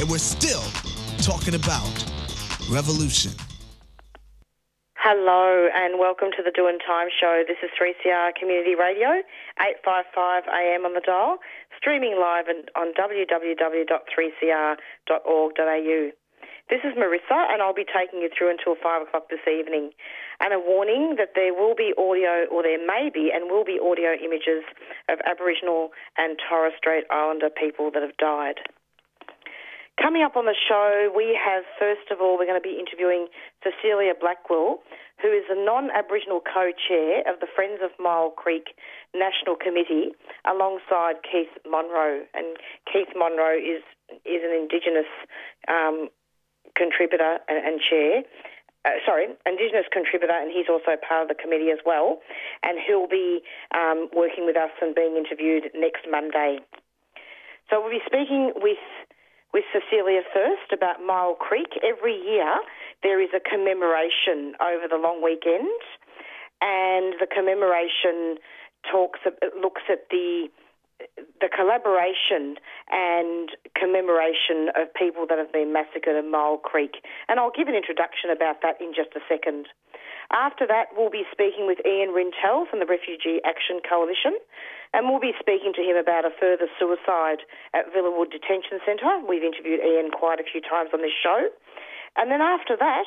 and we're still talking about revolution. Hello and welcome to the Doing Time Show. This is 3CR Community Radio, 855 AM on the dial, streaming live on www.3cr.org.au. This is Marissa, and I'll be taking you through until 5 o'clock this evening. And a warning that there will be audio, or there may be, and will be audio images of Aboriginal and Torres Strait Islander people that have died. Coming up on the show, we have, first of all, we're going to be interviewing Cecilia Blackwell, who is the non Aboriginal co chair of the Friends of Myall Creek National Committee, alongside Keith Munro. And Keith Munro is, is an Indigenous um, contributor and, and chair. Uh, sorry, Indigenous contributor, and he's also part of the committee as well. And he'll be um, working with us and being interviewed next Monday. So we'll be speaking with with Cecilia first about Myall Creek. Every year there is a commemoration over the long weekend, and the commemoration talks looks at the the collaboration and commemoration of people that have been massacred in Myall Creek. And I'll give an introduction about that in just a second. After that, we'll be speaking with Ian Rintoul from the Refugee Action Coalition, and we'll be speaking to him about a further suicide at Villawood Detention Centre. We've interviewed Ian quite a few times on this show. And then after that,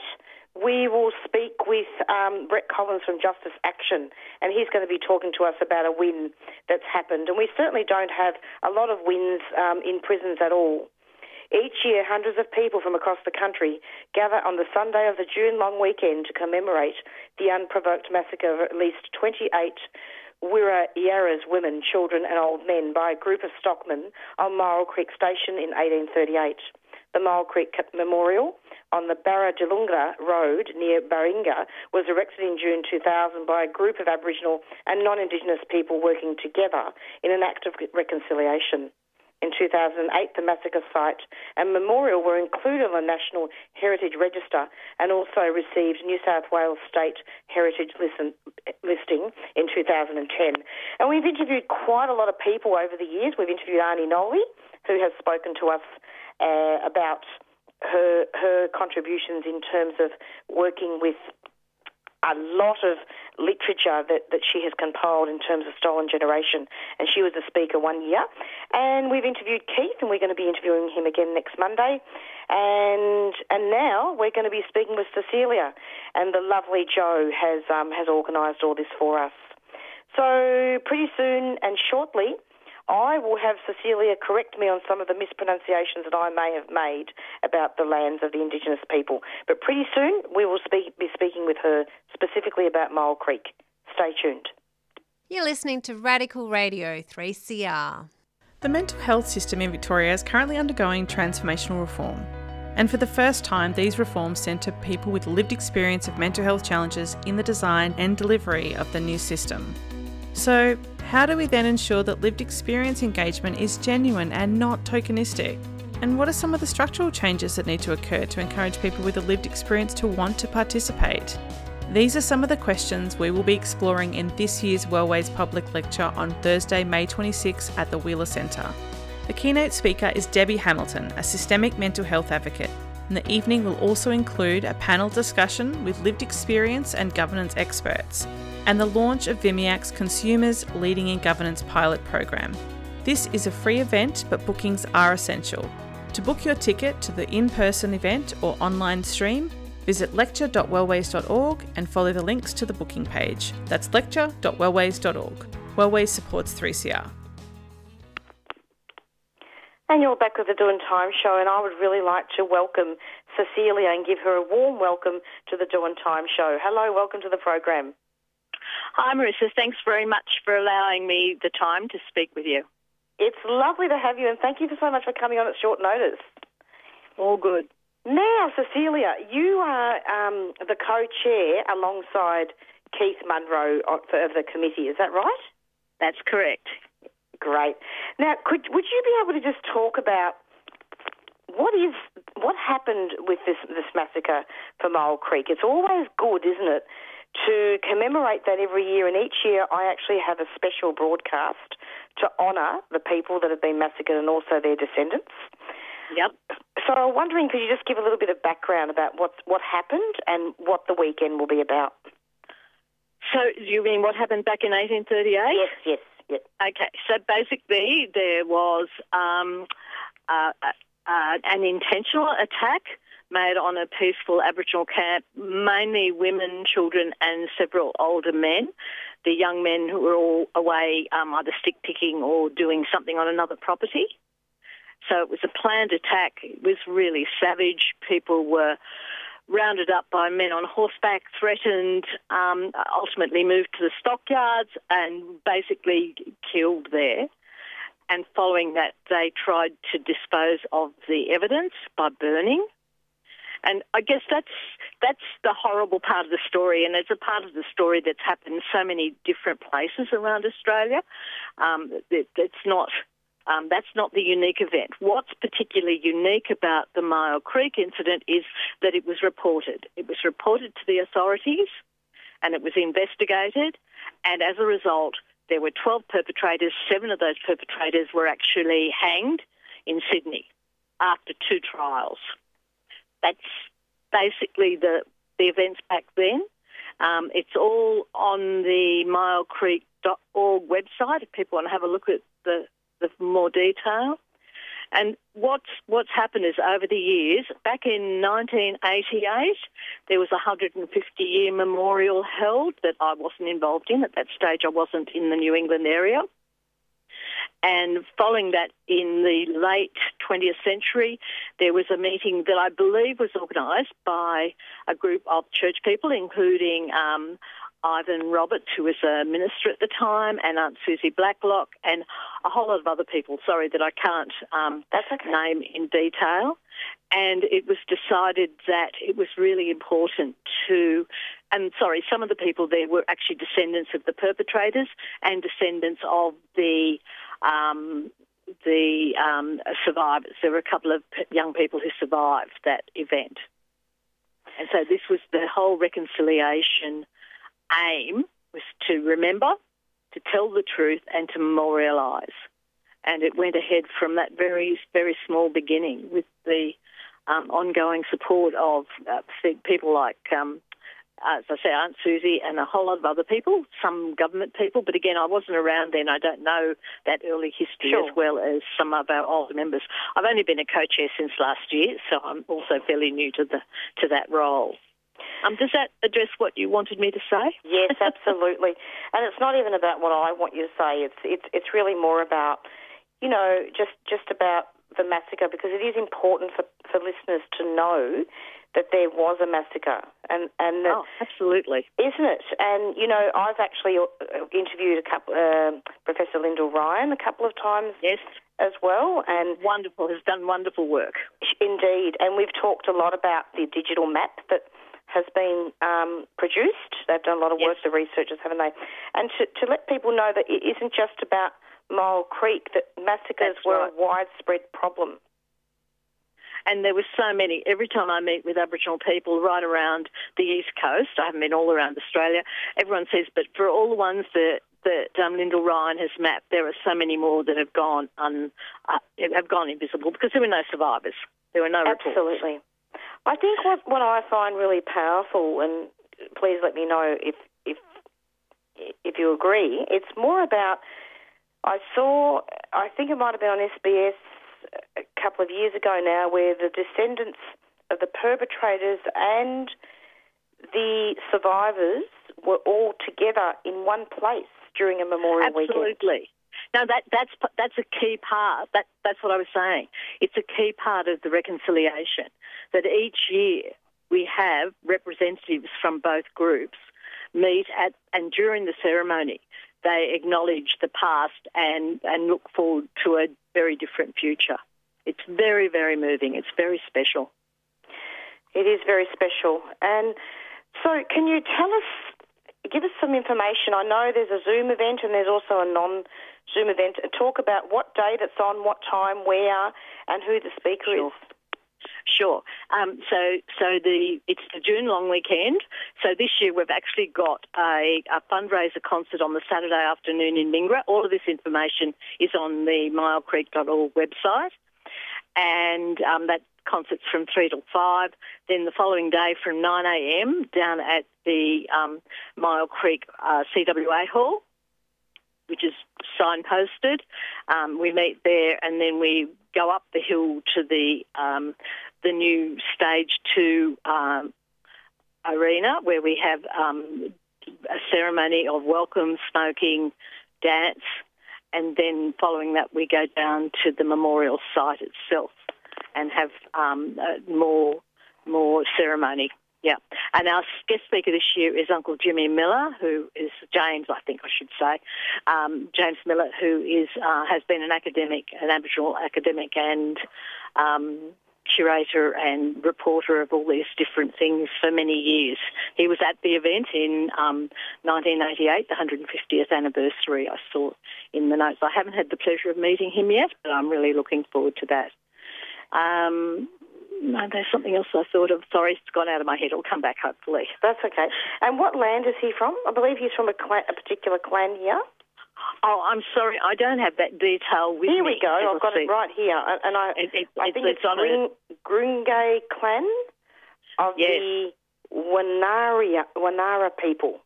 we will speak with um, Brett Collins from Justice Action, and he's going to be talking to us about a win that's happened. And we certainly don't have a lot of wins um, in prisons at all. Each year, hundreds of people from across the country gather on the Sunday of the June long weekend to commemorate the unprovoked massacre of at least 28 Wirra Yarras women, children, and old men by a group of stockmen on Myall Creek Station in 1838. The Myall Creek Memorial on the Barradillunga Road near Bingara was erected in June 2000 by a group of Aboriginal and non-Indigenous people working together in an act of reconciliation. In 2008, the massacre site and memorial were included on the National Heritage Register and also received New South Wales State Heritage listen, listing in 2010. And we've interviewed quite a lot of people over the years. We've interviewed Arnie Nolly, who has spoken to us uh, about her her contributions in terms of working with a lot of literature that, that she has compiled in terms of Stolen Generation, and she was a speaker one year. And we've interviewed Keith, and we're going to be interviewing him again next Monday. And and now we're going to be speaking with Cecilia, and the lovely Joe has um, has organised all this for us. So pretty soon and shortly, I will have Cecilia correct me on some of the mispronunciations that I may have made about the lands of the Indigenous people. But pretty soon we will speak, be speaking with her specifically about Myall Creek. Stay tuned. You're listening to Radical Radio 3CR. The mental health system in Victoria is currently undergoing transformational reform. And for the first time, these reforms centre people with lived experience of mental health challenges in the design and delivery of the new system. So, how do we then ensure that lived experience engagement is genuine and not tokenistic? And what are some of the structural changes that need to occur to encourage people with a lived experience to want to participate? These are some of the questions we will be exploring in this year's Wellways Public Lecture on Thursday, May 26 at the Wheeler Centre. The keynote speaker is Debbie Hamilton, a systemic mental health advocate, and the evening will also include a panel discussion with lived experience and governance experts and the launch of VMIAC's Consumers Leading in Governance pilot program. This is a free event, but bookings are essential. To book your ticket to the in person event or online stream, visit lecture.wellways.org and follow the links to the booking page. That's lecture.wellways.org. Wellways supports 3CR. And you're back with the Doing Time show, and I would really like to welcome Cecilia and give her a warm welcome to the Doing Time show. Hello, welcome to the program. Hi, Marissa. Thanks very much for allowing me the time to speak with you. It's lovely to have you, and thank you so much for coming on at short notice. All good. Now, Cecilia, you are um, the co-chair alongside Keith Munro of the committee. Is that right? That's correct. Great. Now, could would you be able to just talk about what is what happened with this this massacre for Mole Creek? It's always good, isn't it, to commemorate that every year. And each year, I actually have a special broadcast to honour the people that have been massacred and also their descendants. Yep. So I'm wondering, could you just give a little bit of background about what's what happened and what the weekend will be about? So you mean what happened back in 1838? Yes, yes, yes. Okay. So basically, there was um, uh, uh, an intentional attack made on a peaceful Aboriginal camp, mainly women, children, and several older men. The young men who were all away um, either stick picking or doing something on another property. So it was a planned attack. It was really savage. People were rounded up by men on horseback, threatened, um, ultimately moved to the stockyards and basically killed there. And following that, they tried to dispose of the evidence by burning. And I guess that's that's the horrible part of the story, and it's a part of the story that's happened in so many different places around Australia. Um, it, it's not um, that's not the unique event. What's particularly unique about the Myall Creek incident is that it was reported. It was reported to the authorities and it was investigated, and as a result, there were 12 perpetrators. Seven of those perpetrators were actually hanged in Sydney after two trials. That's basically the, the events back then. Um, it's all on the myallcreek.org website if people want to have a look at the of more detail. And what's what's happened is over the years, back in 1988, there was a 150 year memorial held that I wasn't involved in. At that stage, I wasn't in the New England area. And following that, in the late 20th century, there was a meeting that I believe was organised by a group of church people, including um, Ivan Roberts, who was a minister at the time, and Aunt Susie Blacklock, and a whole lot of other people, sorry, that I can't um, okay. name in detail. And it was decided that it was really important to, and sorry, some of the people there were actually descendants of the perpetrators and descendants of the um, the um, survivors. There were a couple of young people who survived that event. And so this was the whole reconciliation aim was to remember, to tell the truth, and to memorialise. And it went ahead from that very, very small beginning with the um, ongoing support of uh, people like, um, as I say, Aunt Susie and a whole lot of other people, some government people. But again, I wasn't around then. I don't know that early history sure. as well as some of our older members. I've only been a co-chair since last year, so I'm also fairly new to the to that role. Um, does that address what you wanted me to say? Yes, absolutely. and it's not even about what I want you to say. It's it's it's really more about, you know, just just about the massacre because it is important for, for listeners to know that there was a massacre and and oh, absolutely, isn't it? And you know, I've actually uh, interviewed a couple, uh, Professor Lyndall Ryan a couple of times. Yes. As well, and wonderful has done wonderful work. Indeed, and we've talked a lot about the digital map that has been um, produced. They've done a lot of yes. work, the researchers, haven't they? And to, to let people know that it isn't just about Mole Creek, that massacres That's were right. a widespread problem. And there were so many. Every time I meet with Aboriginal people right around the east coast, I haven't been all around Australia. Everyone says, but for all the ones that that um, Lyndall Ryan has mapped, there are so many more that have gone un, uh, have gone invisible because there were no survivors. There were no Absolutely. Reports. I think what what I find really powerful, and please let me know if if if you agree, it's more about. I saw. I think it might have been on SBS a couple of years ago now where the descendants of the perpetrators and the survivors were all together in one place during a memorial Absolutely. weekend. Absolutely. No, that that's that's a key part. That that's what I was saying. It's a key part of the reconciliation that each year we have representatives from both groups meet at and during the ceremony they acknowledge the past and and look forward to a very different future. It's very very moving. It's very special. It is very special. And so, can you tell us, give us some information? I know there's a Zoom event and there's also a non Zoom event. Talk about what date it's on, what time, where, and who the speaker sure. is. Sure. Um, so, so the it's the June long weekend. So this year we've actually got a, a, fundraiser concert on the Saturday afternoon in Bingara. All of this information is on the myallcreek.org website, and um, that concerts from 3 till 5. Then the following day from 9 a.m. down at the um, Myall Creek uh, CWA Hall, which is signposted. Um, we meet there and then we go up the hill to the um, the new stage two um, arena where we have um, a ceremony of welcome, smoking, dance, and then following that we go down to the memorial site itself and have um, more more ceremony. Yeah, and our guest speaker this year is Uncle Jimmy Miller, who is James, I think I should say, um, James Miller, who is uh, has been an academic, an Aboriginal academic, and um, curator and reporter of all these different things for many years. He was at the event in um, 1988, the 150th anniversary. I saw in the notes. I haven't had the pleasure of meeting him yet, but I'm really looking forward to that. Um, no, there's something else I thought of. Sorry, it's gone out of my head. It'll come back, hopefully. That's okay. And what land is he from? I believe he's from a, clan, a particular clan here. Oh, I'm sorry, I don't have that detail with here me. Here we go. I've got see. it right here, and I, it, it, I think it's, it's Green, Gringay clan of yes. the Wanaria Wanara people.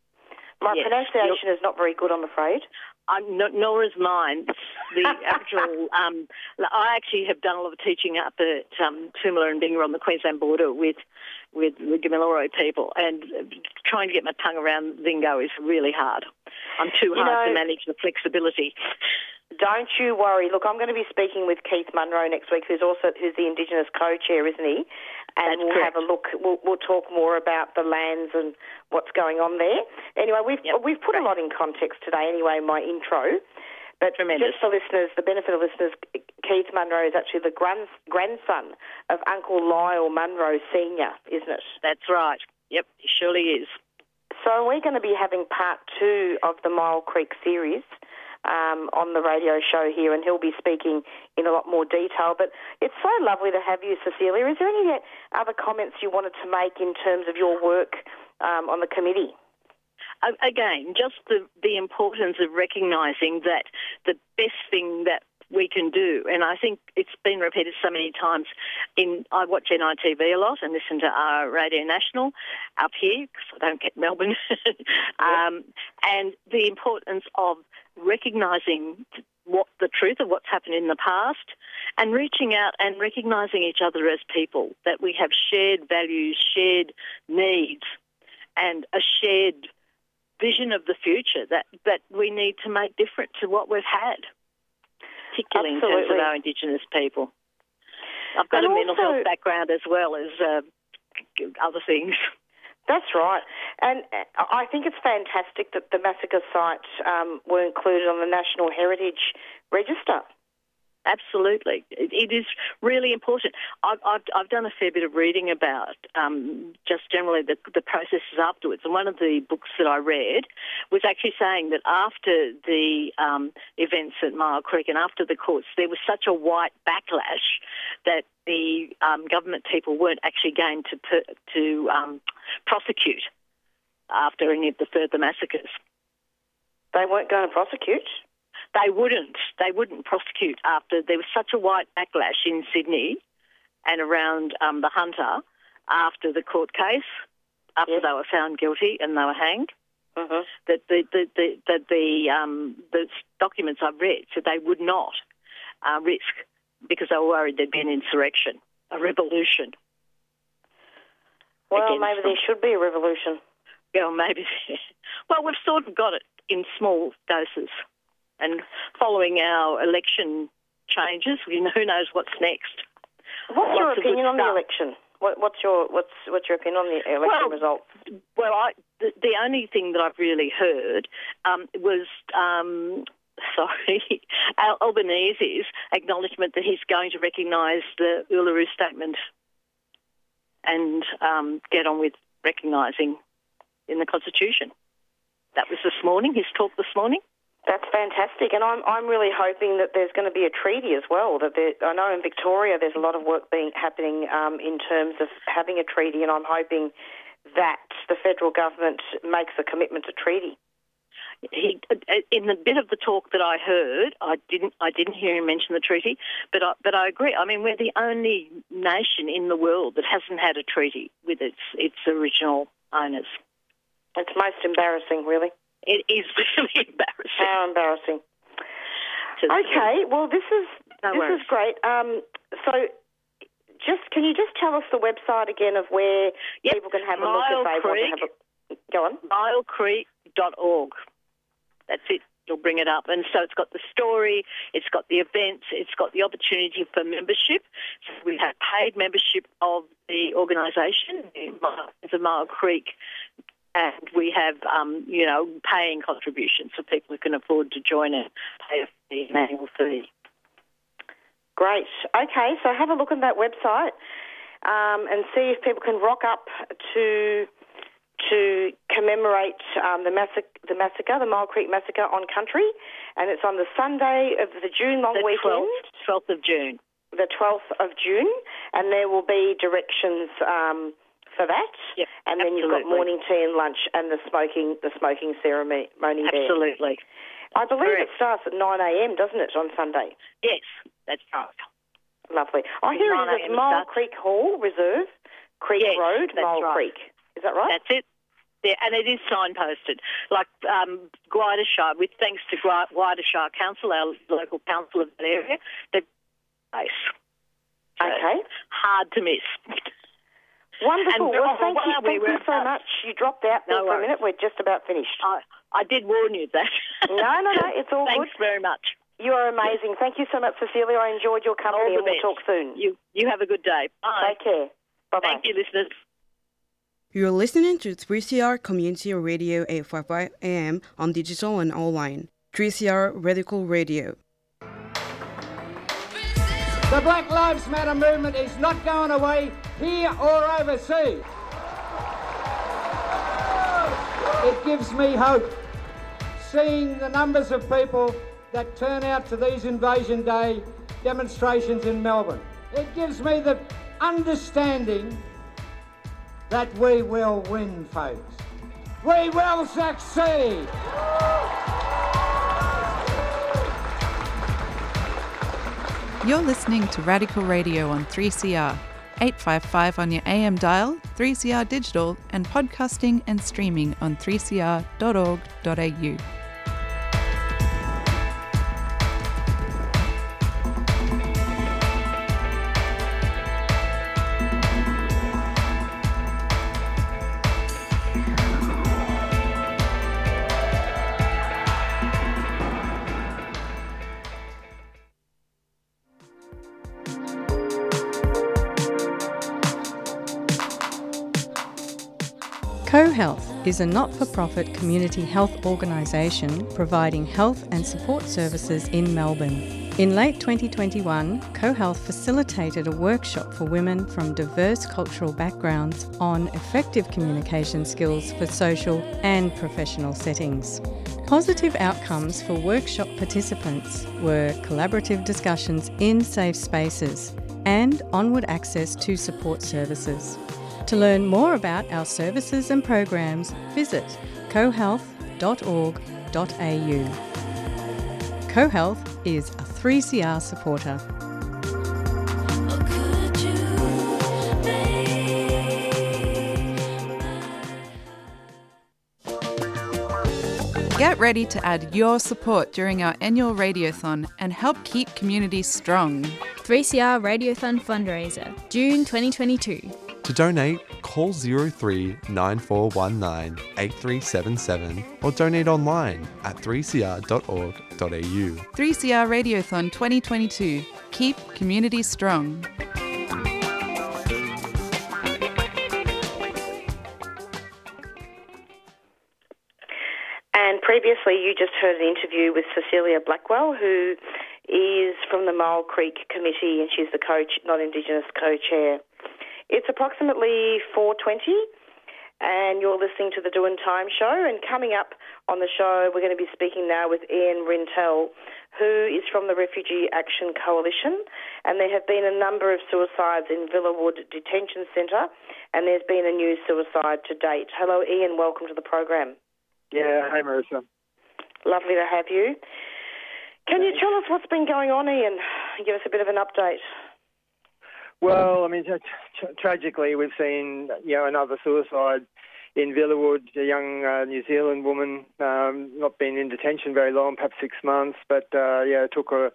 My yes. pronunciation is not very good, I'm afraid. I'm not, nor is mine. The Aboriginal. Um, I actually have done a lot of teaching up at um, and Bingara on the Queensland border with with the Gamilaroi people, and trying to get my tongue around lingo is really hard. I'm too You hard know- to manage the flexibility. Don't you worry. Look, I'm going to be speaking with Keith Munro next week, who's also who's the Indigenous co-chair, isn't he? And That's we'll correct. have a look. We'll, we'll talk more about the lands and what's going on there. Anyway, we've Yep, we've put a lot in context today. Anyway, in my intro. But Tremendous. just for listeners, the benefit of listeners, Keith Munro is actually the grand, grandson of Uncle Lyall Munro Senior, isn't it? That's right. Yep, he surely is. So we're going to be having part two of the Myall Creek series um, on the radio show here, and he'll be speaking in a lot more detail. But it's so lovely to have you, Cecilia. Is there any other comments you wanted to make in terms of your work um, on the committee? Again, just the, the importance of recognising that the best thing that we can do, and I think it's been repeated so many times. In I watch NITV a lot and listen to our Radio National up here because I don't get Melbourne, um, and the importance of recognising what the truth of what's happened in the past, and reaching out and recognising each other as people that we have shared values, shared needs, and a shared vision of the future that, that we need to make different to what we've had, particularly in terms of our Indigenous people. I've got And a mental also- health background as well as uh, other things. That's right. And uh, I think it's fantastic that the massacre sites um, were included on the National Heritage Register. Absolutely, it, it is really important. I've, I've, I've done a fair bit of reading about um, just generally the, the processes afterwards, and one of the books that I read was actually saying that after the um, events at Myall Creek and after the courts, there was such a white backlash that the um, government people weren't actually going to per, to um, prosecute after any of the further massacres. They weren't going to prosecute. They wouldn't. They wouldn't prosecute after there was such a white backlash in Sydney and around um, the Hunter after the court case, after they were found guilty and they were hanged. hmm That the the the, the, the, um, the documents I've read said they would not uh, risk because they were worried there'd be an insurrection, a revolution. Well, maybe there should be a revolution. Yeah, maybe. well, we've sort of got it in small doses. And following our election changes, you know, who knows what's next. What's Lots your opinion on the election? What, what's your what's what's your opinion on the election well, results? Well, I, the, the, only thing that I've really heard um, was um, sorry, Albanese's acknowledgement that he's going to recognise the Uluru Statement and um, get on with recognising in the Constitution. That was this morning, his talk this morning. That's fantastic, and I'm I'm really hoping that there's going to be a treaty as well. That there, I know in Victoria there's a lot of work being happening um, in terms of having a treaty, and I'm hoping that the federal government makes a commitment to treaty. He, in the bit of the talk that I heard, I didn't I didn't hear him mention the treaty, but I, but I agree. I mean, we're the only nation in the world that hasn't had a treaty with its its original owners. It's most embarrassing, really. It is really embarrassing. How embarrassing. Okay, well, this is no this worries. is great. Um, so, just can you just tell us the website again of where yep. people can have a look if they Creek, want to have a go on myallcreek.org. That's it. You'll bring it up, and so it's got the story, it's got the events, it's got the opportunity for membership. So we have paid membership of the organisation, the Myall Creek and we have, um, you know, paying contributions for people who can afford to join and pay a fee, an annual fee. Great. Okay, so have a look at that website um, and see if people can rock up to to commemorate um, the, massacre, the massacre, the Myall Creek massacre on country, and it's on the Sunday of the June long the weekend. 12th, 12th of June. The 12th of June, and there will be directions. Um, for that. Yep, and then absolutely. you've got morning tea and lunch and the smoking the smoking ceremony Absolutely. There. I believe Correct. it starts at 9 a.m., doesn't it, on Sunday? Yes, that's right. Lovely. I hear it's Myall Creek Hall Reserve, Creek yes, Road, Mile right. Creek. Is that right? That's it. Yeah, and it is signposted. Like um, Shire, with thanks to Shire Council, our local council of that area, the place. So okay. Hard to miss. Wonderful. And, well, thank you, thank you so much. You dropped out there no for a minute. We're just about finished. I, I did warn you that. no, no, no. It's all Thanks good. Thanks very much. You are amazing. Thank you so much, Cecilia. I enjoyed your company, and we'll talk soon. You you have a good day. Bye. Take care. Bye bye. Thank you, listeners. You're listening to 3CR Community Radio 855 AM on digital and online. 3CR Radical Radio. The Black Lives Matter movement is not going away here or overseas. It gives me hope seeing the numbers of people that turn out to these Invasion Day demonstrations in Melbourne. It gives me the understanding that we will win, folks. We will succeed. You're listening to Radical Radio on 3CR, 855 on your AM dial, 3CR digital, and podcasting and streaming on 3cr.org.au. is a not for profit community health organisation providing health and support services in Melbourne. In late 2021, CoHealth facilitated a workshop for women from diverse cultural backgrounds on effective communication skills for social and professional settings. Positive outcomes for workshop participants were collaborative discussions in safe spaces and onward access to support services. To learn more about our services and programs, visit cohealth.org.au. CoHealth is a 3CR supporter. Get ready to add your support during our annual radiothon and help keep communities strong. 3CR Radiothon Fundraiser, June 2022. To donate, call 03 9419 8377 or donate online at 3cr.org.au. 3CR Radiothon 2022. Keep communities strong. And previously, you just heard an interview with Cecilia Blackwell, who is from the Mole Creek Committee, and she's the coach, not Indigenous co-chair. It's approximately 4:20, and you're listening to the Doing Time show. And coming up on the show, we're going to be speaking now with Ian Rintoul, who is from the Refugee Action Coalition. And there have been a number of suicides in Villawood Detention Centre, and there's been a new suicide to date. Hello, Ian. Welcome to the program. Yeah, hi Marissa. Lovely to have you. Can you tell us what's been going on, Ian? Give us a bit of an update. Well, I mean, tra- tra- tragically, we've seen you know another suicide in Villawood, a young uh, New Zealand woman, um, not been in detention very long, perhaps six months, but uh, yeah, took her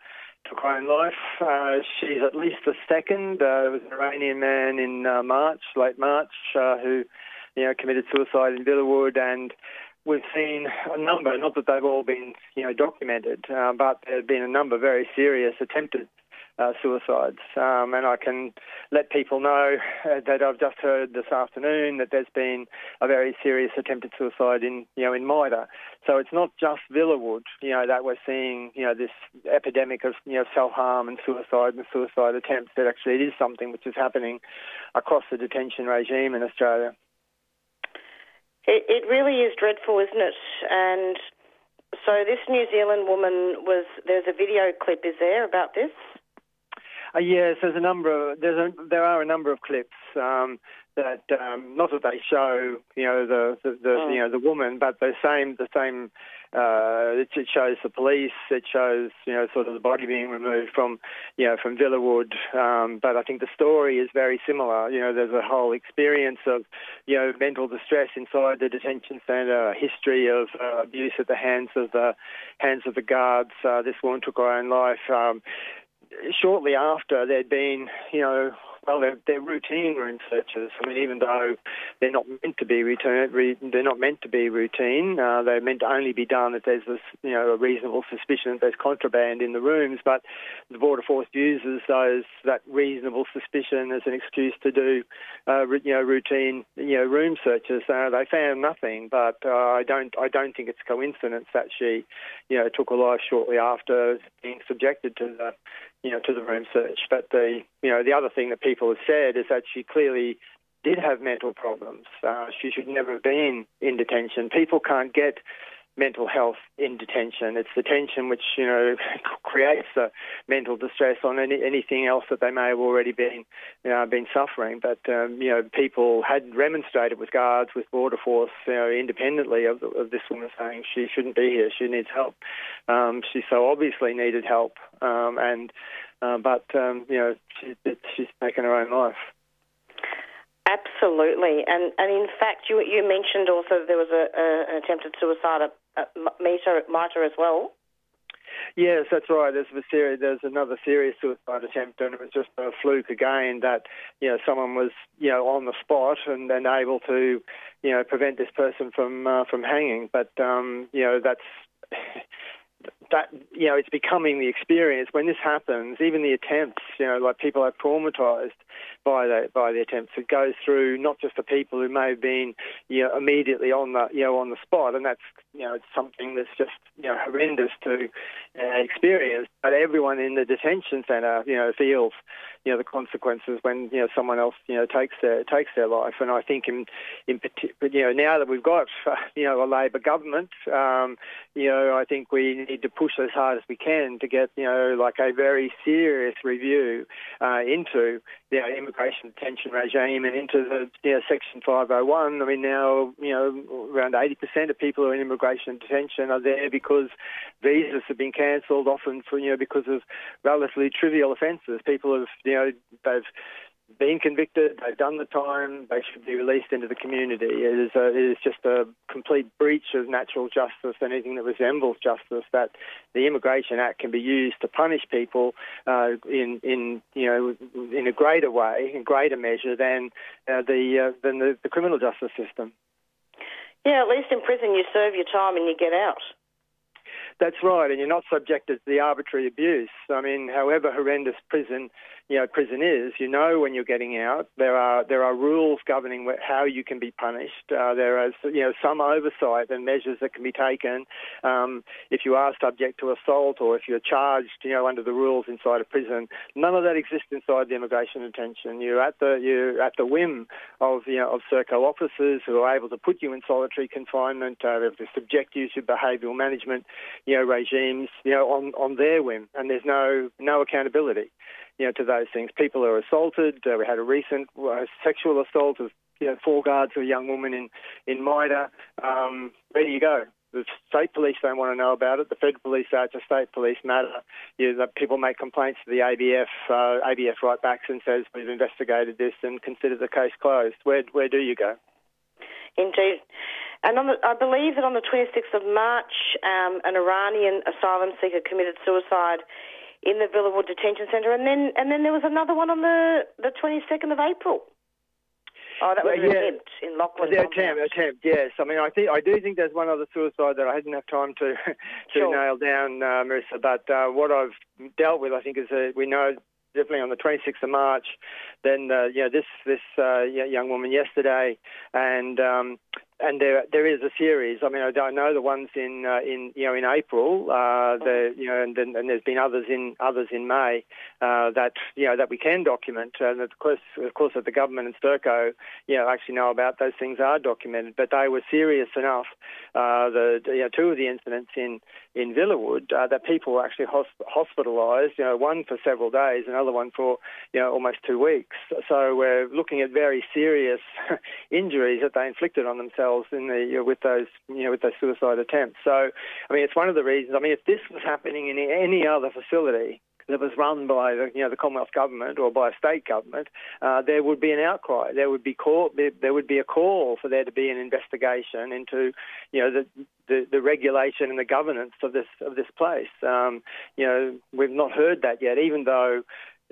took her own life. Uh, she's at least the second. Uh, there was an Iranian man in uh, March, late March, uh, who you know committed suicide in Villawood, and we've seen a number, not that they've all been, you know, documented, uh, but there have been a number of very serious attempted uh, suicides. Um, and I can let people know uh, that I've just heard this afternoon that there's been a very serious attempted suicide in, you know, in MITA. So it's not just Villawood, you know, that we're seeing, you know, this epidemic of, you know, self-harm and suicide and suicide attempts. That actually it is something which is happening across the detention regime in Australia. It, it really is dreadful, isn't it? And so this New Zealand woman was. There's a video clip, is there, about this? Uh, yes, there's a number of there's a, there are a number of clips um, that um, not that they show you know the, the, the mm. you know the woman, but the same the same. Uh, it, it, shows the police. It shows you know sort of the body being removed from you know from Villawood. Um, but I think the story is very similar. You know, there's a whole experience of you know mental distress inside the detention centre, a history of uh, abuse at the hands of the hands of the guards. Uh, this woman took her own life. Um, shortly after there'd been, you know, well, they're, they're routine room searches. I mean, even though they're not meant to be routine, they're not meant to be routine. Uh, they're meant to only be done if there's this, you know, a reasonable suspicion that there's contraband in the rooms. But the border force uses those that reasonable suspicion as an excuse to do, uh, you know, routine, you know, room searches. Uh, they found nothing, but uh, I don't, I don't think it's coincidence that she, you know, took her life shortly after being subjected to the you know, to the room search. But the, you know, the other thing that people have said is that she clearly did have mental problems. Uh, she should never have been in detention. People can't get mental health in detention. It's the tension which you know creates the mental distress on any, anything else that they may have already been you know, been suffering. But um, you know, people had remonstrated with guards, with border force, you know, independently of, of this woman saying she shouldn't be here. She needs help. Um, she so obviously needed help, um, and uh, but um, you know, she, she's taken her own life. Absolutely, and and in fact, you you mentioned also there was a, a an attempted suicide at MITA, MITA as well. Yes, that's right. There's a serious, there's another serious suicide attempt, and it was just a fluke again that you know someone was you know on the spot and then able to you know prevent this person from uh, from hanging. But um, you know that's that you know it's becoming the experience when this happens. Even the attempts, you know, like people are traumatized by the by the attempts. It goes through not just the people who may have been you know immediately on the you know on the spot, and that's you know it's something that's just you know horrendous to uh, experience. But everyone in the detention centre you know feels you know the consequences when you know someone else you know takes their takes their life. And I think in in you know now that we've got you know a Labor government, um, you know I think we need to push as hard as we can to get you know like a very serious review uh, into the you know, immigration detention regime and into the you know, Section 501. I mean now you know around 80% of people who are in immigration detention are there because visas have been cancelled, often for you know because of relatively trivial offences. People have you know they've been convicted, they've done the time, they should be released into the community. It is, a, it is just a complete breach of natural justice, anything that resembles justice, that the Immigration Act can be used to punish people uh, in, in, you know, in a greater way, in greater measure than, uh, the, uh, than the, the criminal justice system. Yeah, at least in prison you serve your time and you get out. That's right, and you're not subjected to the arbitrary abuse. I mean, however horrendous prison you know prison is. You know when you're getting out. There are there are rules governing how you can be punished. Uh, there is you know some oversight and measures that can be taken um, if you are subject to assault or if you're charged you know under the rules inside a prison. None of that exists inside the immigration detention. You're at the you're at the whim of you know of Serco officers who are able to put you in solitary confinement, uh, to subject you to behavioural management you know regimes you know on on their whim, and there's no no accountability you know, to those things. People are assaulted. Uh, we had a recent uh, sexual assault of you know, four guards of a young woman in in MITA. Um, where do you go? The state police don't want to know about it. The federal police say it's a state police matter. You know, people make complaints to the ABF. Uh, ABF write back and says we've investigated this and consider the case closed. Where where do you go? Indeed. And the, I believe that on the 26th of March, um, an Iranian asylum seeker committed suicide in the Villawood Detention Centre, and then and then there was another one on the the 22nd of April. Oh, that was well, an yeah. attempt in Lockwood. The attempt, attempt, yes. I mean, I think I do think there's one other suicide that I hadn't have time to to sure. nail down, uh, Marissa. But uh, what I've dealt with, I think, is that we know definitely on the 26th of March. Then, uh, you know, this this uh, young woman yesterday, and um, and there there is a series. I mean, I don't know the ones in uh, in you know in April. Uh, the you know, and, and there's been others in others in May uh, that you know that we can document. And of course, of course, that the government and Serco you know actually know about those things are documented. But they were serious enough. Uh, the you know two of the incidents in in Villawood uh, that people were actually hosp- hospitalised. You know, one for several days, another one for you know almost two weeks. So we're looking at very serious injuries that they inflicted on themselves in the you know, with those you know with those suicide attempts. So I mean, it's one of the reasons. I mean, if this was happening in any other facility, that was run by the, you know the Commonwealth government or by a state government, uh, there would be an outcry. There would be call, there would be a call for there to be an investigation into you know the the, the regulation and the governance of this of this place. Um, you know we've not heard that yet, even though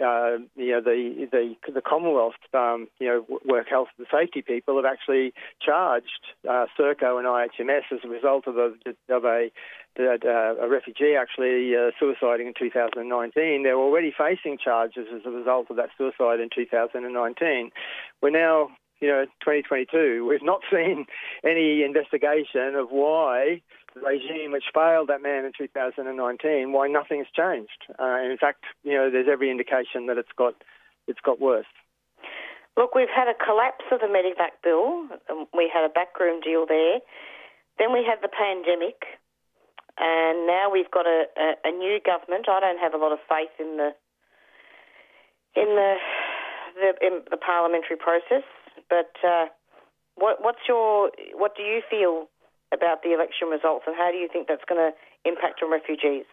uh, you know, the the, the Commonwealth, um, you know, work health and safety people have actually charged uh, Serco and IHMS as a result of a of a a refugee actually uh, suiciding in 2019. They're already facing charges as a result of that suicide in 2019. We're now you know, 2022, we've not seen any investigation of why the regime which failed that man in 2019, why nothing has changed. Uh, in fact, you know, there's every indication that it's got it's got worse. Look, we've had a collapse of the Medevac bill. Um, we had a backroom deal there. Then we had the pandemic, and now we've got a, a, a new government. I don't have a lot of faith in the in the the, in the parliamentary process. But uh, what, what's your what do you feel about the election results, and how do you think that's going to impact on refugees?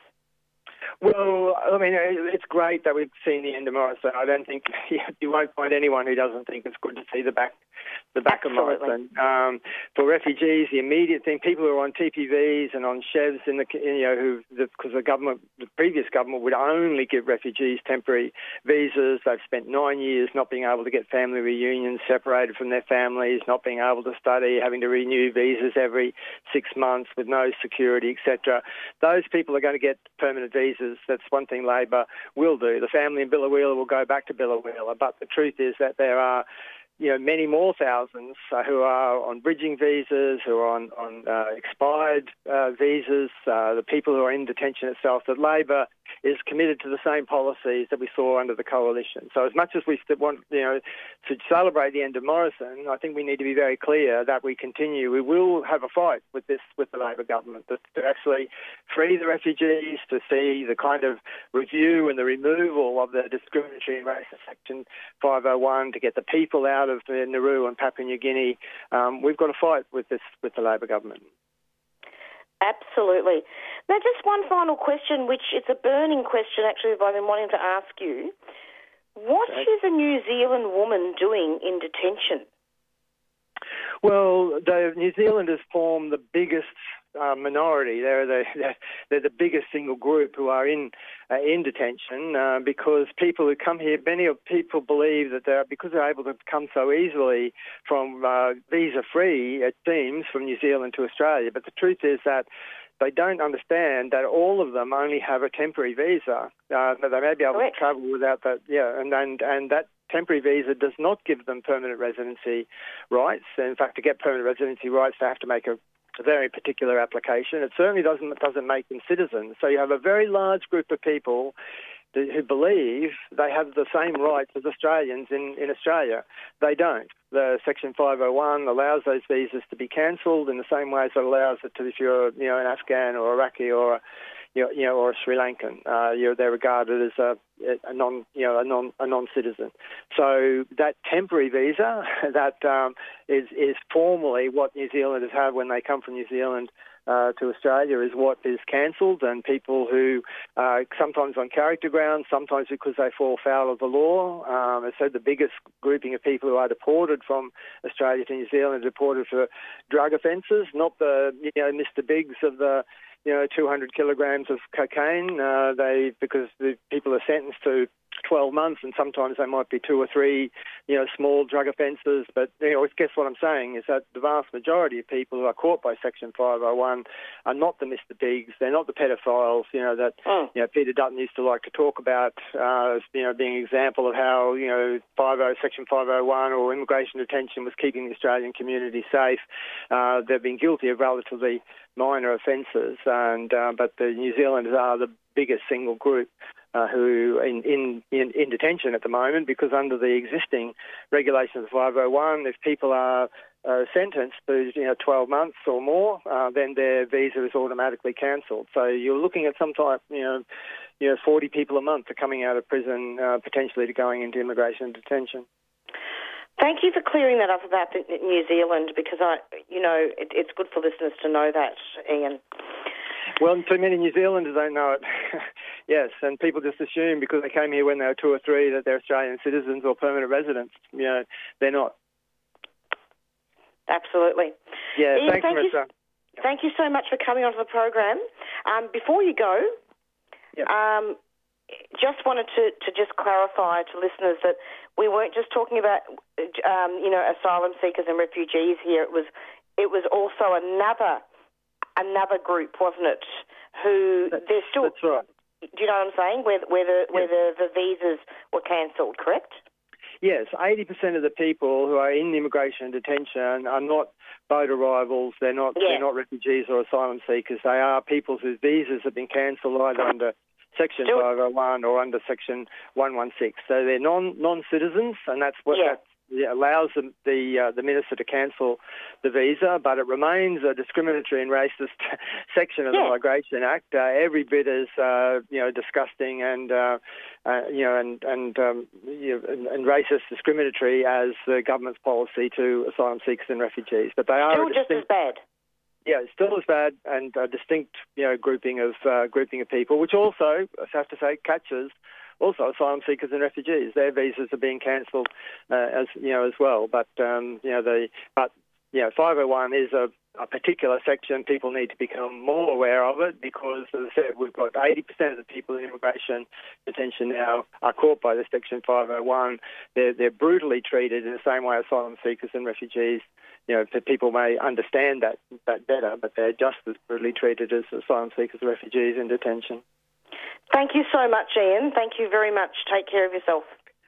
Well, I mean, it's great that we've seen the end of Morrison. I don't think you won't find anyone who doesn't think it's good to see the back the back Absolutely. of Morrison. Um, for refugees, the immediate thing, people who are on TPVs and on SHEVs in the, you know, who, because the, the government, the previous government would only give refugees temporary visas. They've spent nine years not being able to get family reunions, separated from their families, not being able to study, having to renew visas every six months with no security, etc. Those people are going to get permanent visas. That's one thing Labor will do. The family in Biloela will go back to Biloela, but the truth is that there are you know, many more thousands uh, who are on bridging visas, who are on, on uh, expired uh, visas, uh, the people who are in detention itself, that Labor is committed to the same policies that we saw under the coalition. So as much as we want, you know, to celebrate the end of Morrison, I think we need to be very clear that we continue. We will have a fight with this, with the Labor government, to, to actually free the refugees, to see the kind of review and the removal of the discriminatory and racist Section 501, to get the people out of Nauru and Papua New Guinea. Um, we've got to fight with this, with the Labor government. Absolutely. Now, just one final question, which is a burning question actually that I've been wanting to ask you. What is a New Zealand woman doing in detention? Well, the New Zealanders form the biggest uh, minority. They're the they're the biggest single group who are in uh, in detention uh, because people who come here, many of people believe that they're because they're able to come so easily from uh, visa free. It seems from New Zealand to Australia, but the truth is that they don't understand that all of them only have a temporary visa. Uh, they may be able Correct. to travel without that. Yeah, and and and that temporary visa does not give them permanent residency rights. In fact, to get permanent residency rights, they have to make a a very particular application. It certainly doesn't doesn't make them citizens. So you have a very large group of people who believe they have the same rights as Australians in, in Australia. They don't. The Section 501 allows those visas to be cancelled in the same way as it allows it to if you're you know an Afghan or Iraqi or you know, or a Sri Lankan. Uh, you know, they're regarded as a, a non, you know, a non a non-citizen. So that temporary visa that um, is is formally what New Zealanders have when they come from New Zealand. Uh, to Australia is what is cancelled, and people who uh, sometimes on character grounds, sometimes because they fall foul of the law. Um, so the biggest grouping of people who are deported from Australia to New Zealand are deported for drug offences, not the you know Mr. Biggs of the you know, 200 kilograms of cocaine. Uh, they because the people are sentenced to 12 months, and sometimes they might be two or three, you know, small drug offences. But you know, guess what I'm saying is that the vast majority of people who are caught by Section 501 are not the Mr. Bigs. They're not the pedophiles. You know that oh. you know Peter Dutton used to like to talk about. Uh, you know, being an example of how you know 50 Section 501 or immigration detention was keeping the Australian community safe. Uh, they've been guilty of relatively minor offences, and uh, but the New Zealanders are the biggest single group uh, who in, in, in, in detention at the moment because under the existing regulations of 501, if people are uh, sentenced to you know 12 months or more, uh, then their visa is automatically cancelled. So you're looking at some type, you know, you know, 40 people a month are coming out of prison uh, potentially to going into immigration detention. Thank you for clearing that up about New Zealand because I, you know, it, it's good for listeners to know that, Ian. Well, too many New Zealanders don't know it. yes, and people just assume because they came here when they were two or three that they're Australian citizens or permanent residents. You know, they're not. Absolutely. Yeah, Ian, thanks, thank Marissa. You, thank you so much for coming onto the program. Um, before you go, yep. um, just wanted to, to just clarify to listeners that we weren't just talking about, um, you know, asylum seekers and refugees here. It was, it was also another another group, wasn't it? Who that's, they're still. That's right. Do you know what I'm saying? Where, where the where the, visas were cancelled, correct? Yes, 80% of the people who are in immigration detention are not boat arrivals. They're not yeah. they're not refugees or asylum seekers. They are people whose visas have been cancelled either under Section Still, 501 or under Section 116. So they're non non citizens, and that's what yeah. that's allows the the, uh, the, minister to cancel the visa, but it remains a discriminatory and racist section of yeah. the Migration Act. Uh, every bit as uh, you know disgusting and uh, uh, you know and and, um, you know, and, and racist, discriminatory as the government's policy to asylum seekers and refugees. But they are still just as bad. Yeah, it's still as bad and a distinct, you know, grouping of uh, grouping of people, which also, I have to say, catches also asylum seekers and refugees. Their visas are being cancelled uh, as you know as well. But um, you know the but you know 501 is a, a particular section. People need to become more aware of it because, as I said, we've got 80% of the people in immigration detention now are caught by the section 501. They're they're brutally treated in the same way asylum seekers and refugees you know, people may understand that that better, but they're just as brutally treated as asylum seekers and refugees in detention. Thank you so much, Ian. Thank you very much. Take care of yourself.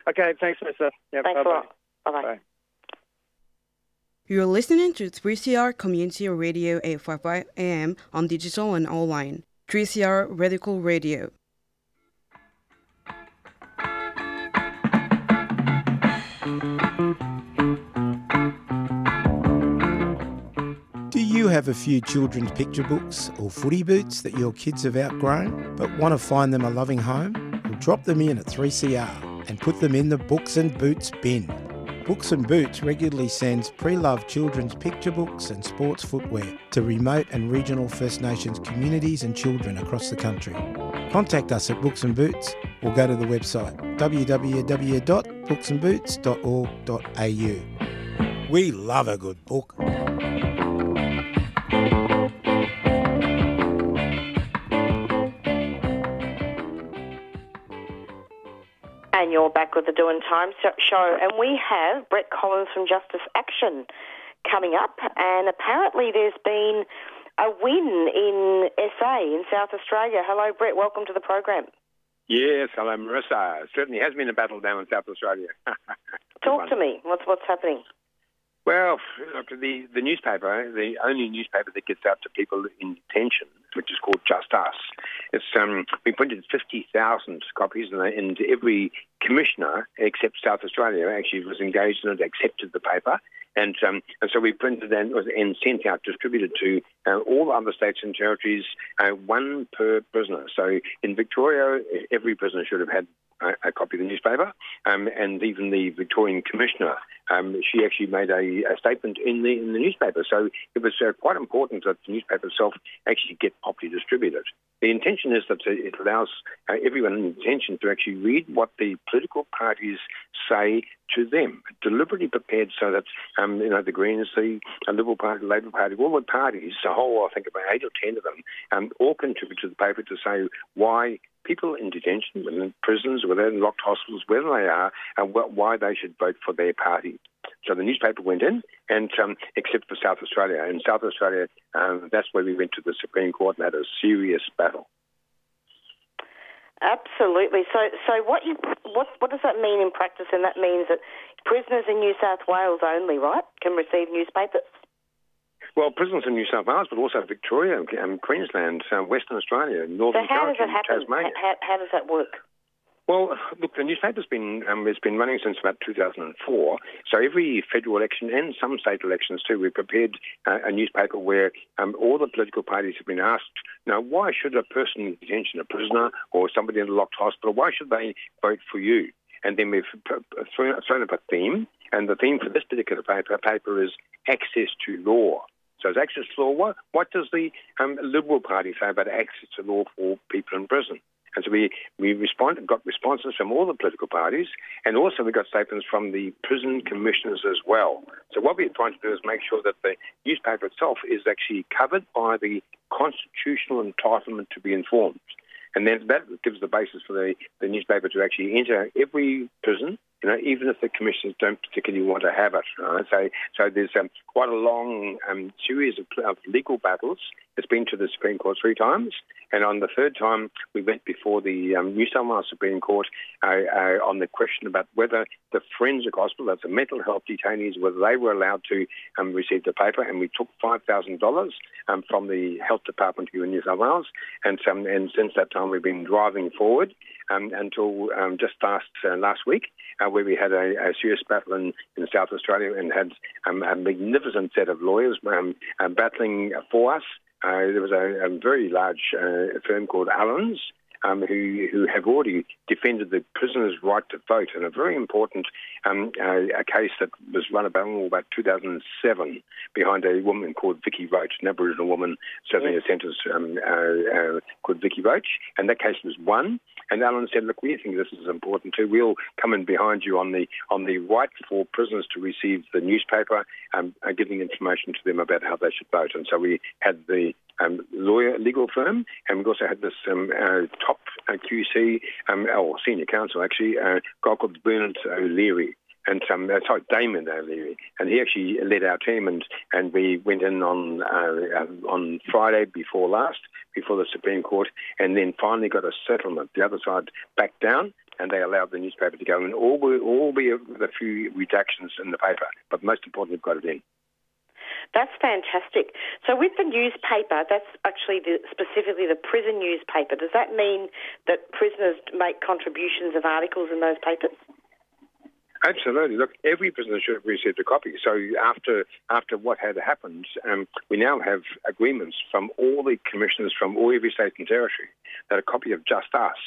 Okay, thanks, Mister. Yep, thanks bye-bye. a lot. Bye-bye. Bye. You're listening to 3CR Community Radio 855 AM on digital and online. 3CR Radical Radio. you have a few children's picture books or footy boots that your kids have outgrown but want to find them a loving home? Well, drop them in at 3CR and put them in the Books and Boots bin. Books and Boots regularly sends pre loved children's picture books and sports footwear to remote and regional First Nations communities and children across the country. Contact us at Books and Boots or go to the website www.booksandboots.org.au. We love a good book. Back with the Doing Time show. And we have Brett Collins from Justice Action coming up. And apparently there's been a win in SA, in South Australia. Hello, Brett. Welcome to the program. Yes, hello, Marissa. Certainly has been a battle down in South Australia. Talk to me. What's what's happening? Well, look, the, the newspaper, the only newspaper that gets out to people in detention, which is called Just Us, it's um, we printed 50,000 copies, and, and every commissioner except South Australia actually was engaged in it, accepted the paper, and um, and so we printed and, and sent out, distributed to uh, all other states and territories, uh, one per prisoner. So in Victoria, every prisoner should have had a, copy of the newspaper, um, and even the Victorian Commissioner, um, she actually made a, a, statement in the in the newspaper. So it was uh, quite important that the newspaper itself actually get properly distributed. The intention is that it allows uh, everyone in detention to actually read what the political parties say to them, deliberately prepared so that um, you know the Greens, the uh, Liberal Party, Labor Party, all the parties, the whole I think about eight or ten of them, um, all contribute to the paper to say why people in detention, in prisons, whether in locked hospitals, wherever they are, and why they should vote for their party. So the newspaper went in, and um, except for South Australia, in South Australia, um, that's where we went to the Supreme Court and had a serious battle. Absolutely. So, so what you what what does that mean in practice? And that means that prisoners in New South Wales only, right, can receive newspapers. Well, prisons in New South Wales, but also Victoria, um, Queensland, uh, Western Australia, Northern so how Territory, does it happen? Tasmania. How, how does that work? Well, look, the newspaper's been um, has been running since about 2004. So every federal election and some state elections too, we've prepared uh, a newspaper where um, all the political parties have been asked, now, why should a person in detention, a prisoner or somebody in a locked hospital, why should they vote for you? And then we've thrown up a theme, and the theme for this particular paper, paper is access to law. So, as access to law, what, what does the um, Liberal Party say about access to law for people in prison? And so we, we responded, got responses from all the political parties, and also we got statements from the prison commissioners as well. So what we're trying to do is make sure that the newspaper itself is actually covered by the constitutional entitlement to be informed. And then that gives the basis for the, the newspaper to actually enter every prison, you know, even if the commissioners don't particularly want to have it. Right? So, so there's um, quite a long um, series of, of, legal battles. It's been to the Supreme Court three times, and on the third time, we went before the um, New South Wales Supreme Court uh, uh, on the question about whether the forensic hospital, that's the mental health detainees, whether they were allowed to um, receive the paper, and we took $5,000 um, from the Health Department here in New South Wales, and, um, and since that time we've been driving forward um, until um, just last uh, last week, uh, where we had a, a serious battle in, in, South Australia and had a magnificent set of lawyers uh, battling for us. Uh, there was a, a very large uh, firm called Allens, um, who, who have already defended the prisoner's right to vote in a very important um, uh, a case that was run about, oh, about 2007 behind a woman called Vicky Roach, an Aboriginal woman serving yes. a sentence um, uh, uh, called Vicky Roach. And that case was won. And Allens said, look, we think this is important too. We'll come in behind you on the on the right for prisoners to receive the newspaper, um, uh, giving information to them about how they should vote. And so we had the um, lawyer legal firm, and we also had this um, uh, top uh, QC, um, or senior counsel actually, uh, guy called Bernard O'Leary. And um, uh, sorry, Damon O'Leary, and he actually led our team, and, and we went in on uh, on Friday before last, before the Supreme Court, and then finally got a settlement. The other side backed down, and they allowed the newspaper to go in, all be, all be with a few reductions in the paper, but most importantly, we've got it in. That's fantastic. So, with the newspaper, that's actually the, specifically the prison newspaper. Does that mean that prisoners make contributions of articles in those papers? Absolutely. Look, every prisoner should have received a copy. So after after what had happened, um, we now have agreements from all the commissioners from all every state and territory that a copy of Just Us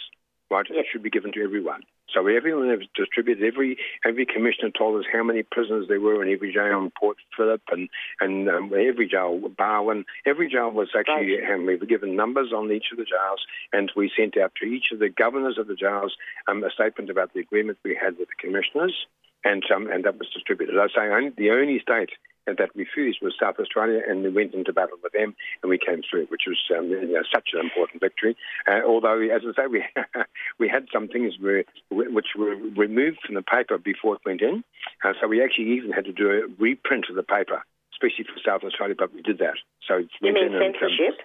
right, it should be given to everyone. So everyone was distributed. Every every commissioner told us how many prisoners there were in every jail in Port Phillip and and um, every jail, Barwon. Every jail was actually, and we were given numbers on each of the jails, and we sent out to each of the governors of the jails um, a statement about the agreement we had with the commissioners, and um, and that was distributed. I was saying the only state that refused was South Australia, and we went into battle with them, and we came through, which was um, you know, such an important victory. Uh, although, as I say, we we had some things were, which were removed from the paper before it went in, uh, so we actually even had to do a reprint of the paper, especially for South Australia, but we did that. So it You mean and, um, censorship?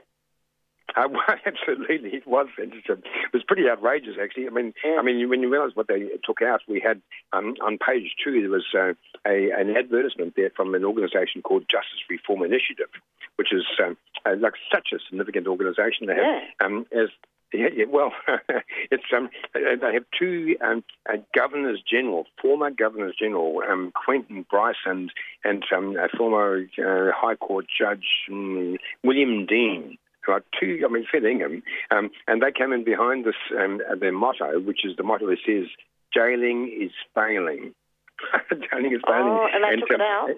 uh, well, absolutely, it was censorship. It was pretty outrageous, actually. I mean, I mean, when you realise what they took out, we had um, on page two there was uh, a, an advertisement there from an organisation called Justice Reform Initiative, which is um, uh, like such a significant organisation. They have um, as yeah, yeah, well, it's um, uh, they have two um, uh, governors general, former governors general, um, Quentin Bryce and and um, a former uh, High Court judge um, William Deane. Right, two, I mean, fair dinkum. Um, and they came in behind this, um, their motto, which is the motto that says, jailing is failing. jailing is failing. Oh, and they took it um, out?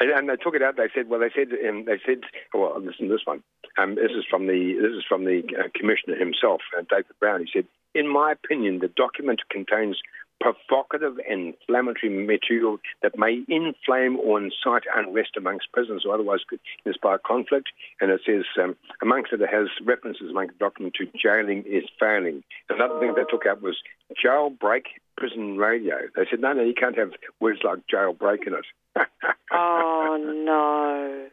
and, and they took it out. They said, well, they said, um, they said, well, listen to this one. Um, this is from the this is from the uh, commissioner himself, uh, David Brown. He said, in my opinion, the document contains provocative and inflammatory material that may inflame or incite unrest amongst prisoners or otherwise could inspire conflict. And it says, um, amongst it, it has references amongst the document to jailing is failing. Another thing they took out was jailbreak prison radio. They said, no, no, you can't have words like jailbreak in it. Oh no.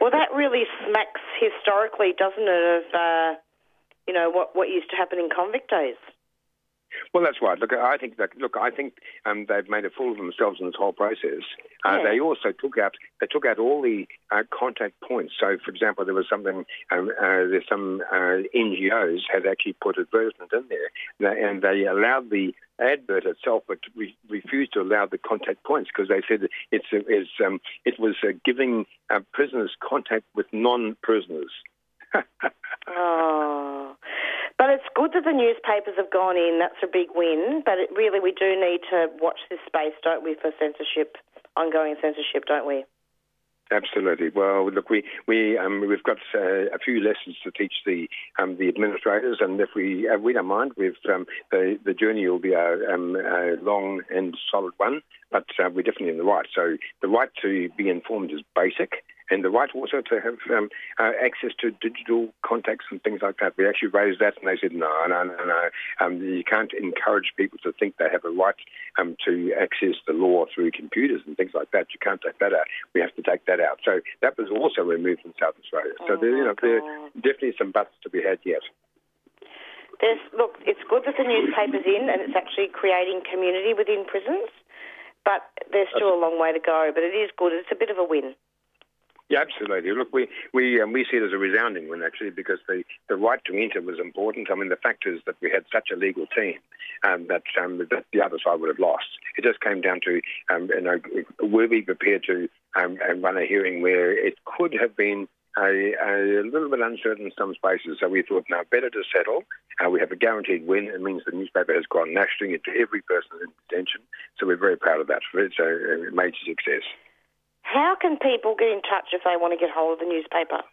Well, that really smacks historically, doesn't it, of uh, you know what what used to happen in convict days. Well, that's right. Look, I think that. Look, I think um, they've made a fool of themselves in this whole process. Uh, Yeah. They also took out. They took out all the uh, contact points. So, for example, there was something. Um, uh, there's some uh, NGOs had actually put advertisement in there, and they allowed the advert itself, but re- refused to allow the contact points because they said it's, it's um, it was uh, giving uh, prisoners contact with non-prisoners. Oh. But it's good that the newspapers have gone in. That's a big win. But it really, we do need to watch this space, don't we, for censorship, ongoing censorship, don't we? Absolutely. Well, look, we we um, we've got uh, a few lessons to teach the um, the administrators, and if we uh, we don't mind, we've um, the the journey will be a, um, a long and solid one, but uh, we're definitely in the right. So the right to be informed is basic. And the right also to have um, uh, access to digital contacts and things like that. We actually raised that, and they said, no, no, no, no. Um, you can't encourage people to think they have a right um, to access the law through computers and things like that. You can't take that out. We have to take that out. So that was also removed from South Australia. So there, you know, there are definitely some buts to be had yet. There's, look, it's good that the newspaper's in and it's actually creating community within prisons, but there's still a long way to go. But it is good. It's a bit of a win. Yeah, absolutely. Look, we we um, we see it as a resounding win actually because the, the right to enter was important. I mean, the fact is that we had such a legal team um, that um, that the other side would have lost. It just came down to um, you know were we prepared to um, and run a hearing where it could have been. A, a little bit uncertain in some spaces, so we thought, now better to settle. Uh, we have a guaranteed win. It means the newspaper has gone nationally into every person in detention, so we're very proud of that. It's a, a major success. How can people get in touch if they want to get hold of the newspaper?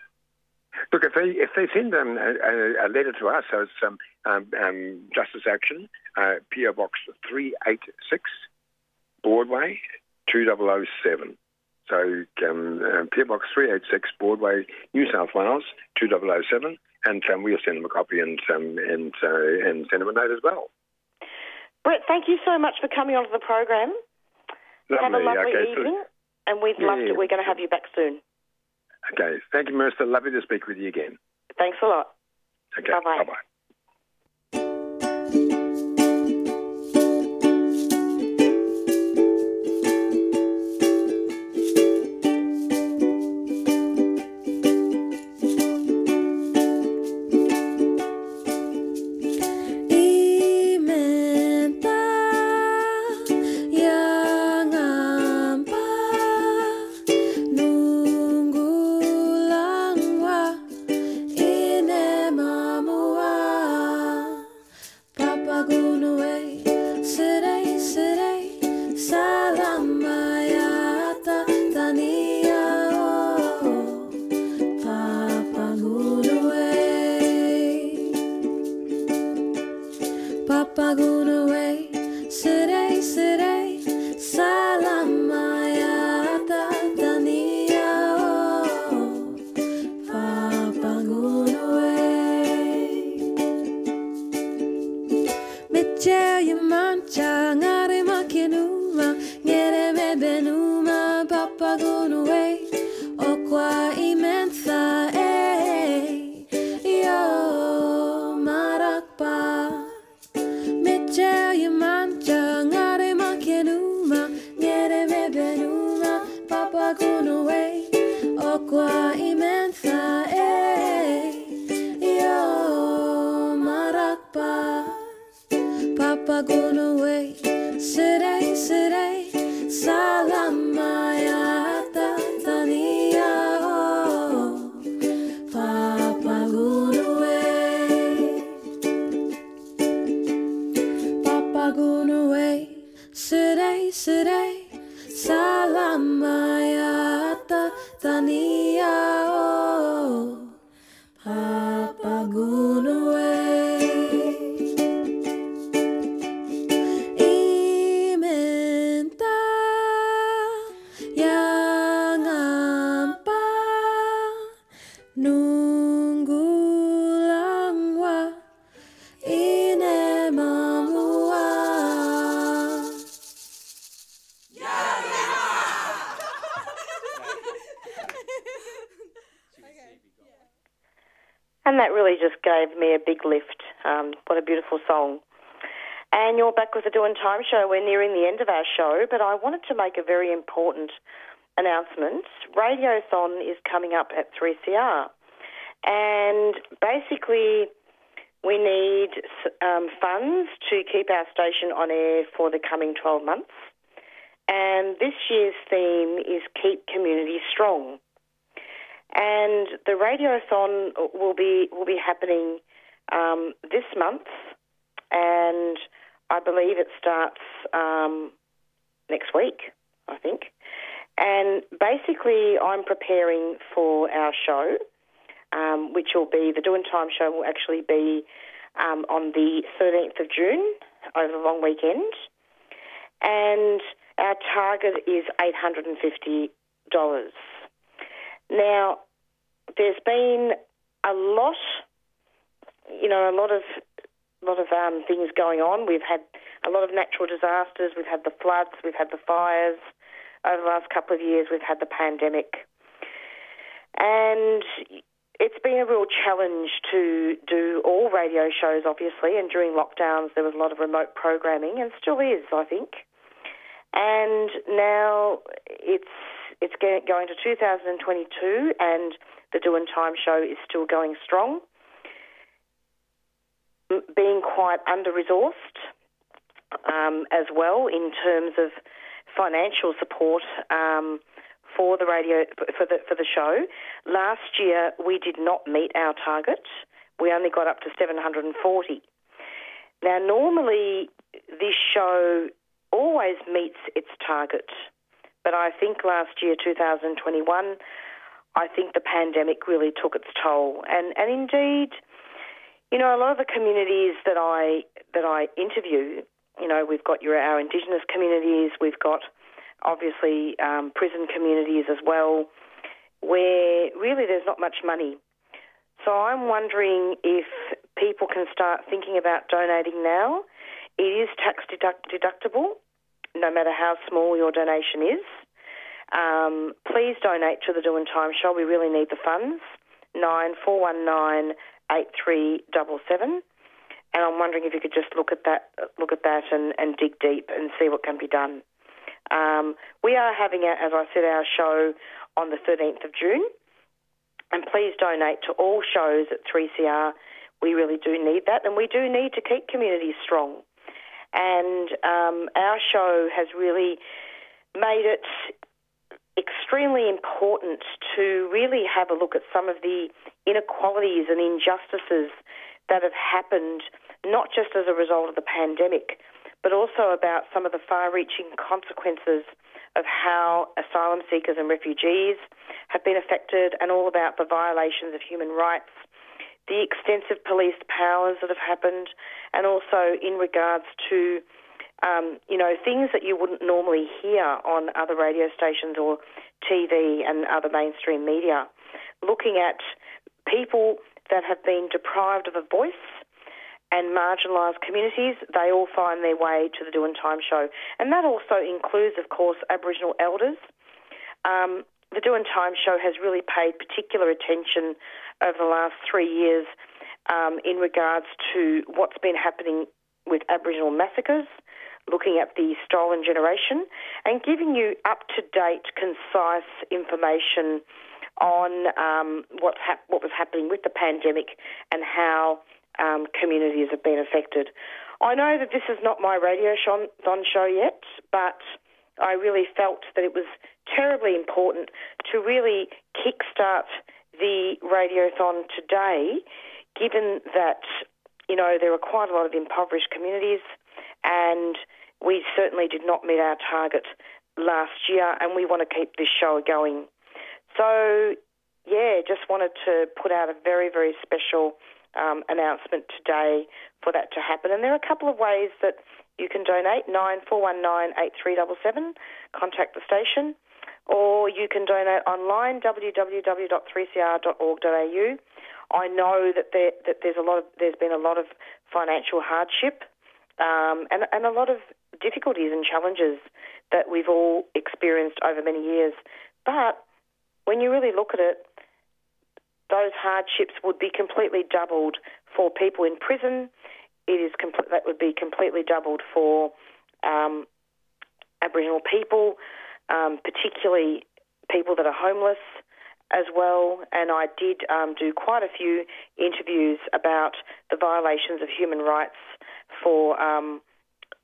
Look, if they if they send um, a, a, letter to us, so it's um, um, um, Justice Action, uh, PO Box three eight six, Broadway two double o seven. So um, uh, PO Box three eight six, Broadway, New South Wales two double o seven, and um, we'll send them a copy and um, and uh, and send them a note as well. Brett, thank you so much for coming onto the program. Have a Lovely. lovely Okay, so- evening, and we'd Yeah, love yeah. to. We're going to have you back soon. Okay, thank you, Marissa. Lovely to speak with you again. Thanks a lot. Okay, Bye-bye. bye. Salamaya, Tania, me a big lift. Um, what a beautiful song. And you're back with the Doing Time show. We're nearing the end of our show, but I wanted to make a very important announcement. Radiothon is coming up at 3CR. And basically, we need um, funds to keep our station on air for the coming 12 months. And this year's theme is Keep Community Strong. And the radiothon will be will be happening um, this month, and I believe it starts um, next week. I think, and basically, I'm preparing for our show, um, which will be the Doing Time show. Will actually be um, on the 13th of June over the long weekend, and our target is $850. Now, there's been a lot, you know, a lot of lot of um, things going on. We've had a lot of natural disasters. We've had the floods. We've had the fires. Over the last couple of years, we've had the pandemic, and it's been a real challenge to do all radio shows, obviously. And during lockdowns, there was a lot of remote programming, and still is, I think. And now it's it's going to 2022, and the Doing Time show is still going strong. Being quite under resourced um, as well in terms of financial support um, for the radio for the for the show. Last year we did not meet our target. We only got up to 740. Now normally this show always meets its target. But I think last year, 2021, I think the pandemic really took its toll. And, and indeed, you know, a lot of the communities that I that I interview, you know, we've got your our Indigenous communities, we've got obviously um, prison communities as well, where really there's not much money. So I'm wondering if people can start thinking about donating now. It is tax deduct- deductible, no matter how small your donation is. Um, please donate to the Doing Time Show. We really need the funds. Nine four one nine eight three double seven. And I'm wondering if you could just look at that, look at that, and, and dig deep and see what can be done. Um, we are having, a, as I said, our show on the 13th of June. And please donate to all shows at 3CR. We really do need that, and we do need to keep communities strong. And um, our show has really made it extremely important to really have a look at some of the inequalities and injustices that have happened, not just as a result of the pandemic, but also about some of the far reaching consequences of how asylum seekers and refugees have been affected, and all about the violations of human rights, the extensive police powers that have happened, and also in regards to um, you know, things that you wouldn't normally hear on other radio stations or TV and other mainstream media, looking at people that have been deprived of a voice and marginalised communities, they all find their way to the Doing Time show. And that also includes, of course, Aboriginal elders. Um, the Doing Time show has really paid particular attention over the last three years um, in regards to what's been happening with Aboriginal massacres, looking at the stolen generation and giving you up to date, concise information on um, what's hap- what was happening with the pandemic and how um, communities have been affected. I know that this is not my radio show, show yet, but I really felt that it was terribly important to really kickstart the radiothon today, given that you know there are quite a lot of impoverished communities, and we certainly did not meet our target last year, and we want to keep this show going. So, yeah, just wanted to put out a very, very special um, announcement today for that to happen. And there are a couple of ways that you can donate 9419 8377, contact the station, or you can donate online www.3cr.org.au. I know that there that there's a lot of there's been a lot of financial hardship um, and and a lot of difficulties and challenges that we've all experienced over many years. But when you really look at it, those hardships would be completely doubled for people in prison. It is complete, that would be completely doubled for um, Aboriginal people, um, particularly people that are homeless as well. And I did um, do quite a few interviews about the violations of human rights for um,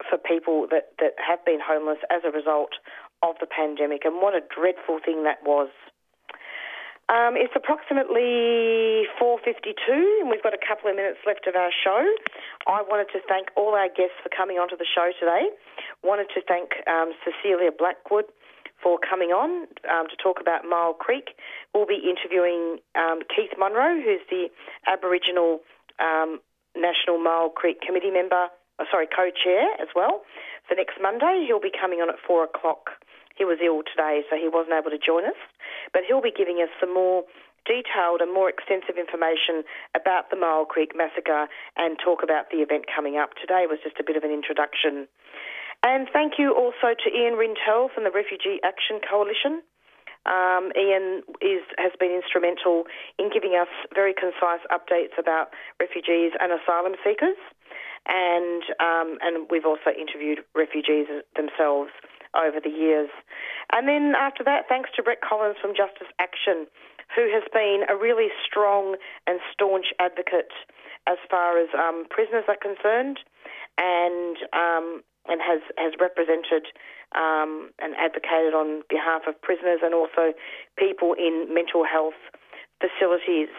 for people that, that have been homeless as a result of the pandemic. And what a dreadful thing that was. Um, it's approximately 4.52 and we've got a couple of minutes left of our show. I wanted to thank all our guests for coming onto the show today. Wanted to thank um, Cecilia Blackwood for coming on um, to talk about Myall Creek. We'll be interviewing um, Keith Munro, who's the Aboriginal um, National Myall Creek Committee member, oh, sorry, co-chair as well. for next Monday he'll be coming on at 4 o'clock. He was ill today, so he wasn't able to join us. But he'll be giving us some more detailed and more extensive information about the Myall Creek massacre and talk about the event coming up. Today was just a bit of an introduction. And thank you also to Ian Rintoul from the Refugee Action Coalition. Um, Ian is, has been instrumental in giving us very concise updates about refugees and asylum seekers, and um, and we've also interviewed refugees themselves over the years. And then after that, thanks to Brett Collins from Justice Action, who has been a really strong and staunch advocate as far as um, prisoners are concerned, and um, and has has represented um, and advocated on behalf of prisoners and also people in mental health facilities.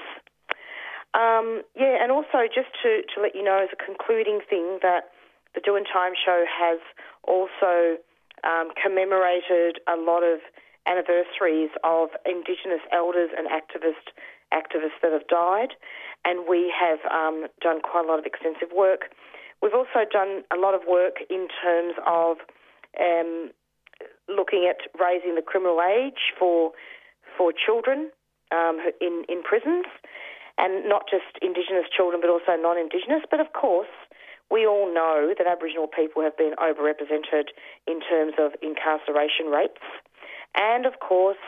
Um, yeah, and also just to, to let you know as a concluding thing that the Doing Time show has also um, commemorated a lot of anniversaries of Indigenous elders and activists activists that have died, and we have um, done quite a lot of extensive work. We've also done a lot of work in terms of um, looking at raising the criminal age for for children um, in in prisons, and not just Indigenous children, but also non-Indigenous. But of course, we all know that Aboriginal people have been overrepresented in terms of incarceration rates. And of course,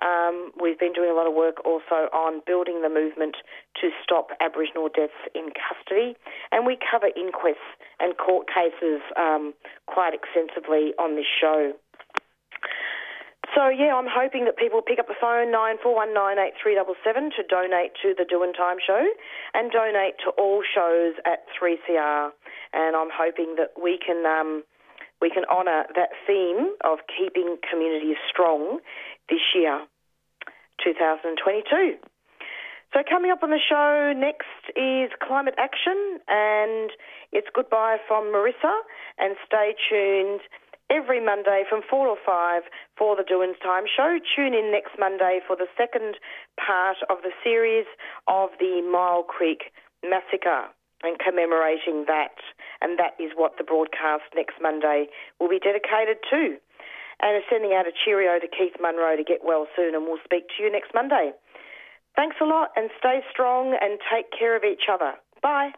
um, we've been doing a lot of work also on building the movement to stop Aboriginal deaths in custody. And we cover inquests and court cases um, quite extensively on this show. So yeah, I'm hoping that people pick up the phone nine four one nine eight three double seven to donate to the Doing Time show, and donate to all shows at 3CR. And I'm hoping that we can um, we can honour that theme of keeping communities strong this year, 2022. So coming up on the show next is climate action, and it's goodbye from Marissa. And stay tuned every Monday from 4 or 5 for the Doings Time show. Tune in next Monday for the second part of the series of the Myall Creek massacre and commemorating that. And that is what the broadcast next Monday will be dedicated to. And is sending out a cheerio to Keith Munro to get well soon, and we'll speak to you next Monday. Thanks a lot and stay strong and take care of each other. Bye.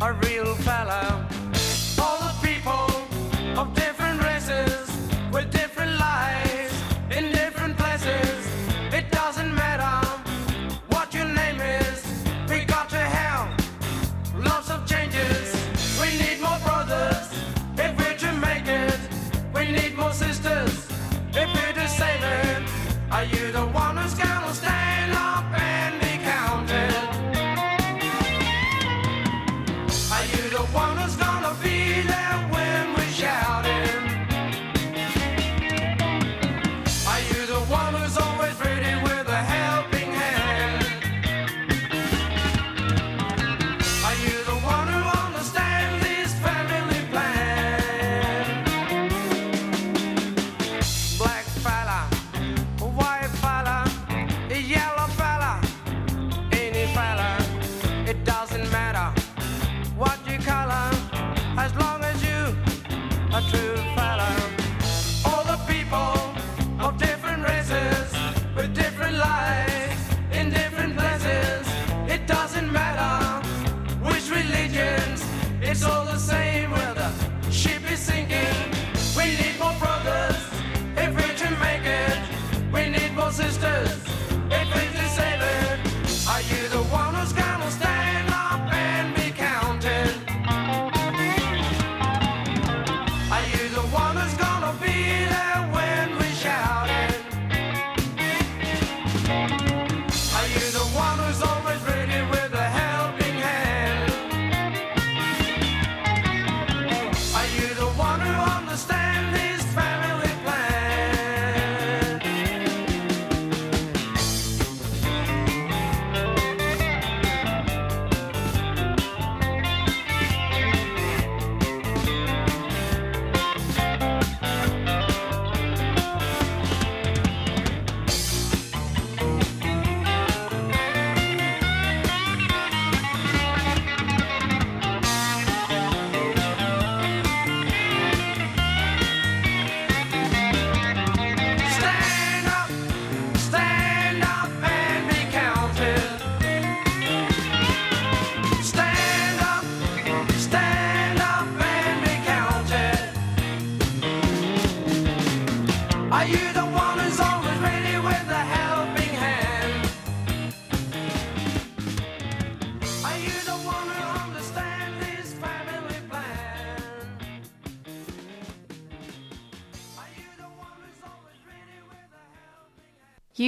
a real